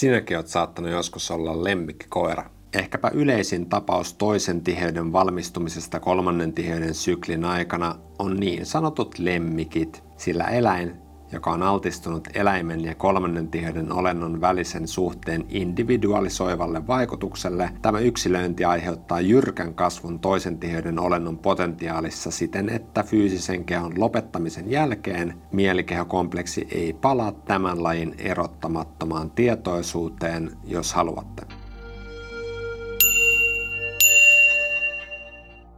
Sinäkin oot saattanut joskus olla lemmikkikoira. Ehkäpä yleisin tapaus toisen tiheyden valmistumisesta kolmannen tiheyden syklin aikana on niin sanotut lemmikit, sillä eläin joka on altistunut eläimen ja kolmannen tiheyden olennon välisen suhteen individualisoivalle vaikutukselle, tämä yksilöinti aiheuttaa jyrkän kasvun toisen tiheyden olennon potentiaalissa siten, että fyysisen kehon lopettamisen jälkeen mielikehokompleksi ei palaa tämän lajin erottamattomaan tietoisuuteen, jos haluatte.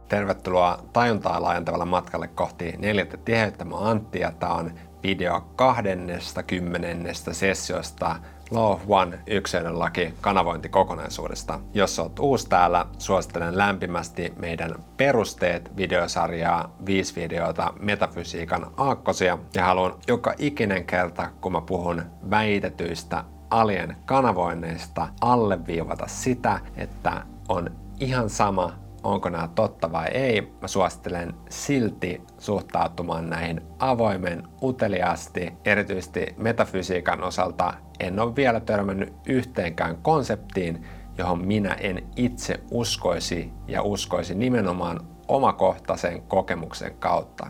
Tervetuloa tajuntaa laajentavalle matkalle kohti neljättä tiheyttä. Mä Antti ja tää on video 20. sessiosta Law One yksilön laki kanavointikokonaisuudesta. Jos olet uusi täällä, suosittelen lämpimästi meidän perusteet videosarjaa, viisi videota metafysiikan aakkosia ja haluan joka ikinen kerta, kun mä puhun väitetyistä alien kanavoinneista, alleviivata sitä, että on ihan sama, onko nämä totta vai ei, mä suosittelen silti suhtautumaan näihin avoimen, uteliaasti, erityisesti metafysiikan osalta en ole vielä törmännyt yhteenkään konseptiin, johon minä en itse uskoisi ja uskoisi nimenomaan omakohtaisen kokemuksen kautta.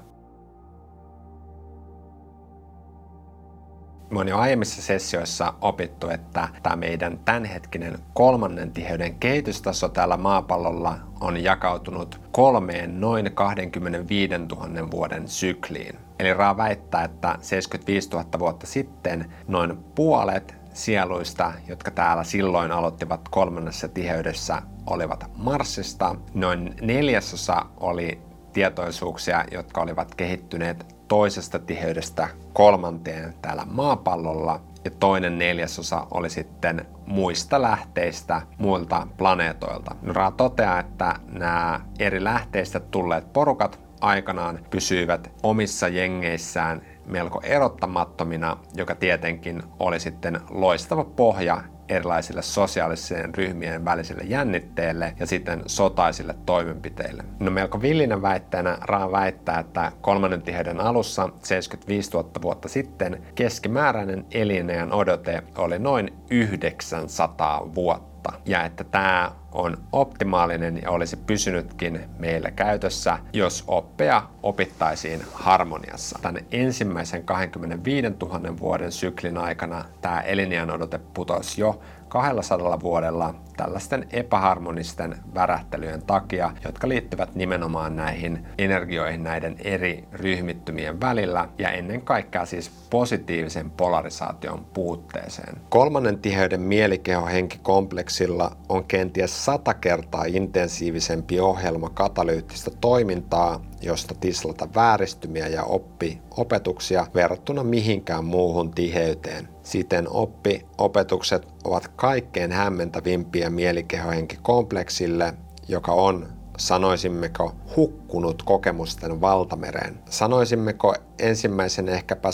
Me on jo aiemmissa sessioissa opittu, että tämä meidän tämänhetkinen kolmannen tiheyden kehitystaso täällä maapallolla on jakautunut kolmeen noin 25 000 vuoden sykliin. Eli Raa väittää, että 75 000 vuotta sitten noin puolet sieluista, jotka täällä silloin aloittivat kolmannessa tiheydessä, olivat Marsista. Noin neljäsosa oli tietoisuuksia, jotka olivat kehittyneet toisesta tiheydestä kolmanteen täällä maapallolla ja toinen neljäsosa oli sitten muista lähteistä, muilta planeetoilta. Ra toteaa, että nämä eri lähteistä tulleet porukat aikanaan pysyivät omissa jengeissään melko erottamattomina, joka tietenkin oli sitten loistava pohja erilaisille sosiaalisen ryhmien välisille jännitteille ja sitten sotaisille toimenpiteille. No melko villinä väitteenä Raa väittää, että kolmannen tiheyden alussa 75 000 vuotta sitten keskimääräinen elinajan odote oli noin 900 vuotta vuotta ja että tämä on optimaalinen ja olisi pysynytkin meillä käytössä, jos oppeja opittaisiin harmoniassa. Tämän ensimmäisen 25 000 vuoden syklin aikana tämä eliniän odote putosi jo 200 vuodella tällaisten epäharmonisten värähtelyjen takia, jotka liittyvät nimenomaan näihin energioihin näiden eri ryhmittymien välillä ja ennen kaikkea siis positiivisen polarisaation puutteeseen. Kolmannen tiheyden mielikehohenkikompleksilla on kenties sata kertaa intensiivisempi ohjelma katalyyttistä toimintaa, josta tislata vääristymiä ja oppi opetuksia verrattuna mihinkään muuhun tiheyteen. Siten oppi-opetukset ovat kaikkein hämmentävimpiä mielikehohenkikompleksille, joka on sanoisimmeko hukkunut kokemusten valtamereen. Sanoisimmeko ensimmäisen ehkäpä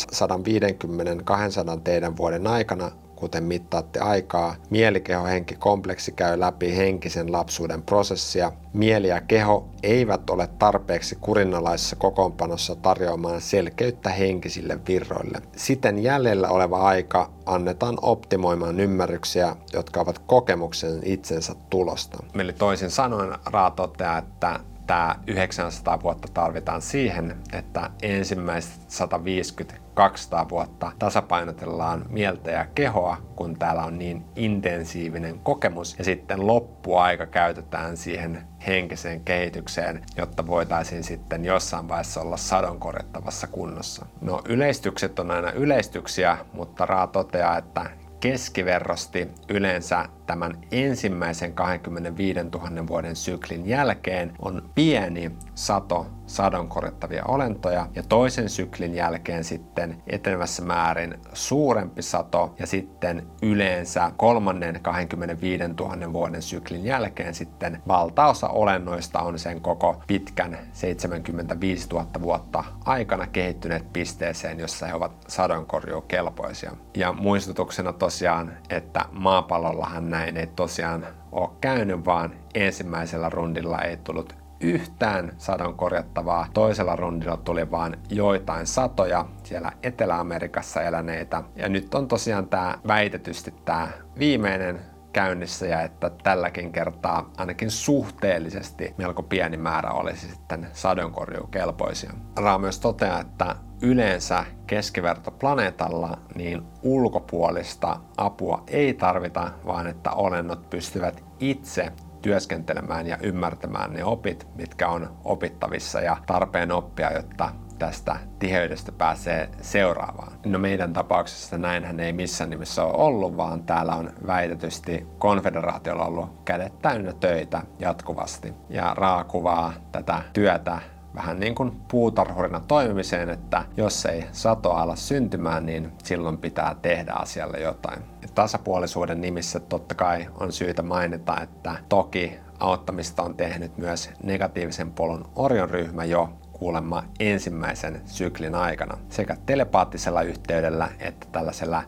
150-200 teidän vuoden aikana kuten mittaatte aikaa, mielikehohenki kompleksi käy läpi henkisen lapsuuden prosessia. Mieli ja keho eivät ole tarpeeksi kurinalaisessa kokoonpanossa tarjoamaan selkeyttä henkisille virroille. Siten jäljellä oleva aika annetaan optimoimaan ymmärryksiä, jotka ovat kokemuksen itsensä tulosta. Eli toisin sanoen Raa toteaa, että tämä 900 vuotta tarvitaan siihen, että ensimmäiset 150 200 vuotta tasapainotellaan mieltä ja kehoa, kun täällä on niin intensiivinen kokemus. Ja sitten loppuaika käytetään siihen henkiseen kehitykseen, jotta voitaisiin sitten jossain vaiheessa olla sadonkorjattavassa kunnossa. No yleistykset on aina yleistyksiä, mutta Raa toteaa, että keskiverrosti yleensä tämän ensimmäisen 25 000 vuoden syklin jälkeen on pieni sato sadonkorjattavia olentoja ja toisen syklin jälkeen sitten etenevässä määrin suurempi sato ja sitten yleensä kolmannen 25 000 vuoden syklin jälkeen sitten valtaosa olennoista on sen koko pitkän 75 000 vuotta aikana kehittyneet pisteeseen, jossa he ovat sadonkorjuukelpoisia. Ja muistutuksena tosiaan, että maapallollahan näin ei tosiaan ole käynyt, vaan ensimmäisellä rundilla ei tullut yhtään sadon korjattavaa. Toisella rundilla tuli vain joitain satoja siellä Etelä-Amerikassa eläneitä. Ja nyt on tosiaan tämä väitetysti tämä viimeinen käynnissä ja että tälläkin kertaa ainakin suhteellisesti melko pieni määrä olisi sitten sadonkorjuukelpoisia. Raa myös toteaa, että yleensä keskivertoplaneetalla niin ulkopuolista apua ei tarvita, vaan että olennot pystyvät itse työskentelemään ja ymmärtämään ne opit, mitkä on opittavissa ja tarpeen oppia, jotta tästä tiheydestä pääsee seuraavaan. No meidän tapauksessa näinhän ei missään nimessä ole ollut, vaan täällä on väitetysti konfederaatiolla ollut kädet täynnä töitä jatkuvasti. Ja Raa kuvaa tätä työtä vähän niin kuin puutarhurina toimimiseen, että jos ei satoa ala syntymään, niin silloin pitää tehdä asialle jotain. Tasapuolisuuden nimissä totta kai on syytä mainita, että toki auttamista on tehnyt myös negatiivisen polun Orion ryhmä jo kuulemma ensimmäisen syklin aikana sekä telepaattisella yhteydellä että tällaisella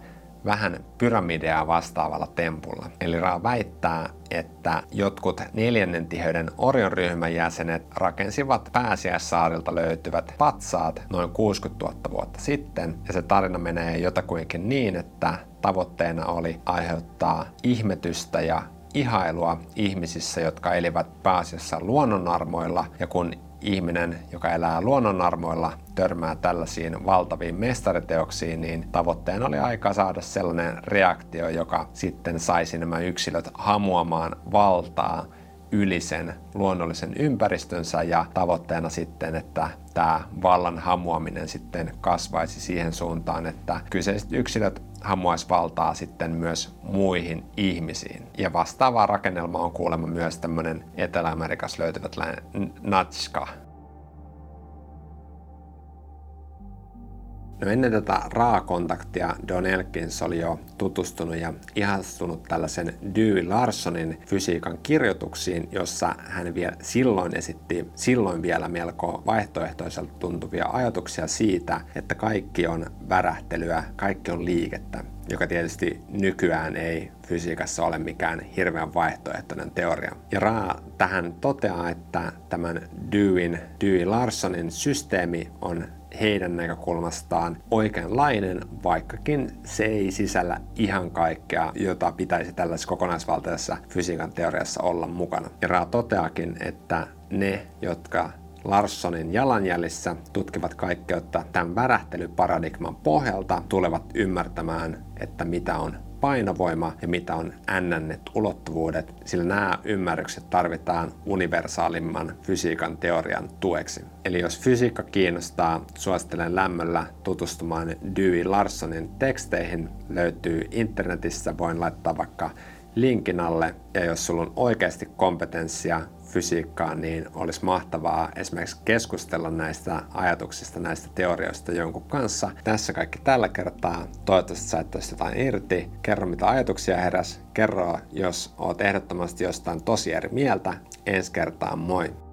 vähän pyramideaa vastaavalla tempulla. Eli Ra väittää, että jotkut neljännen tiheyden Orion ryhmän jäsenet rakensivat pääsiäissaarilta löytyvät patsaat noin 60 000 vuotta sitten. Ja se tarina menee jotakuinkin niin, että tavoitteena oli aiheuttaa ihmetystä ja ihailua ihmisissä, jotka elivät pääasiassa luonnonarmoilla, ja kun ihminen, joka elää luonnonarmoilla, törmää tällaisiin valtaviin mestariteoksiin, niin tavoitteena oli aika saada sellainen reaktio, joka sitten saisi nämä yksilöt hamuamaan valtaa yli sen luonnollisen ympäristönsä ja tavoitteena sitten, että tämä vallan hamuaminen sitten kasvaisi siihen suuntaan, että kyseiset yksilöt hamuaisi valtaa sitten myös muihin ihmisiin. Ja vastaava rakennelma on kuulemma myös tämmöinen Etelä-Amerikassa löytyvät Natska No ennen tätä raakontaktia Don Elkins oli jo tutustunut ja ihastunut tällaisen Dewey Larsonin fysiikan kirjoituksiin, jossa hän vielä silloin esitti silloin vielä melko vaihtoehtoiselta tuntuvia ajatuksia siitä, että kaikki on värähtelyä, kaikki on liikettä joka tietysti nykyään ei fysiikassa ole mikään hirveän vaihtoehtoinen teoria. Ja Ra tähän toteaa, että tämän Deweyn, Dewey Larsonin systeemi on heidän näkökulmastaan oikeanlainen, vaikkakin se ei sisällä ihan kaikkea, jota pitäisi tällaisessa kokonaisvaltaisessa fysiikan teoriassa olla mukana. Ja Ra toteakin, että ne, jotka Larssonin jalanjäljissä tutkivat kaikkeutta tämän värähtelyparadigman pohjalta, tulevat ymmärtämään, että mitä on painovoima ja mitä on nnnet ulottuvuudet, sillä nämä ymmärrykset tarvitaan universaalimman fysiikan teorian tueksi. Eli jos fysiikka kiinnostaa, suosittelen lämmöllä tutustumaan Dewey Larsonin teksteihin. Löytyy internetissä, voin laittaa vaikka linkin alle. Ja jos sulla on oikeasti kompetenssia fysiikkaan, niin olisi mahtavaa esimerkiksi keskustella näistä ajatuksista, näistä teorioista jonkun kanssa. Tässä kaikki tällä kertaa. Toivottavasti sait tästä jotain irti. Kerro mitä ajatuksia heräs. Kerro, jos oot ehdottomasti jostain tosi eri mieltä. Ensi kertaan, moi!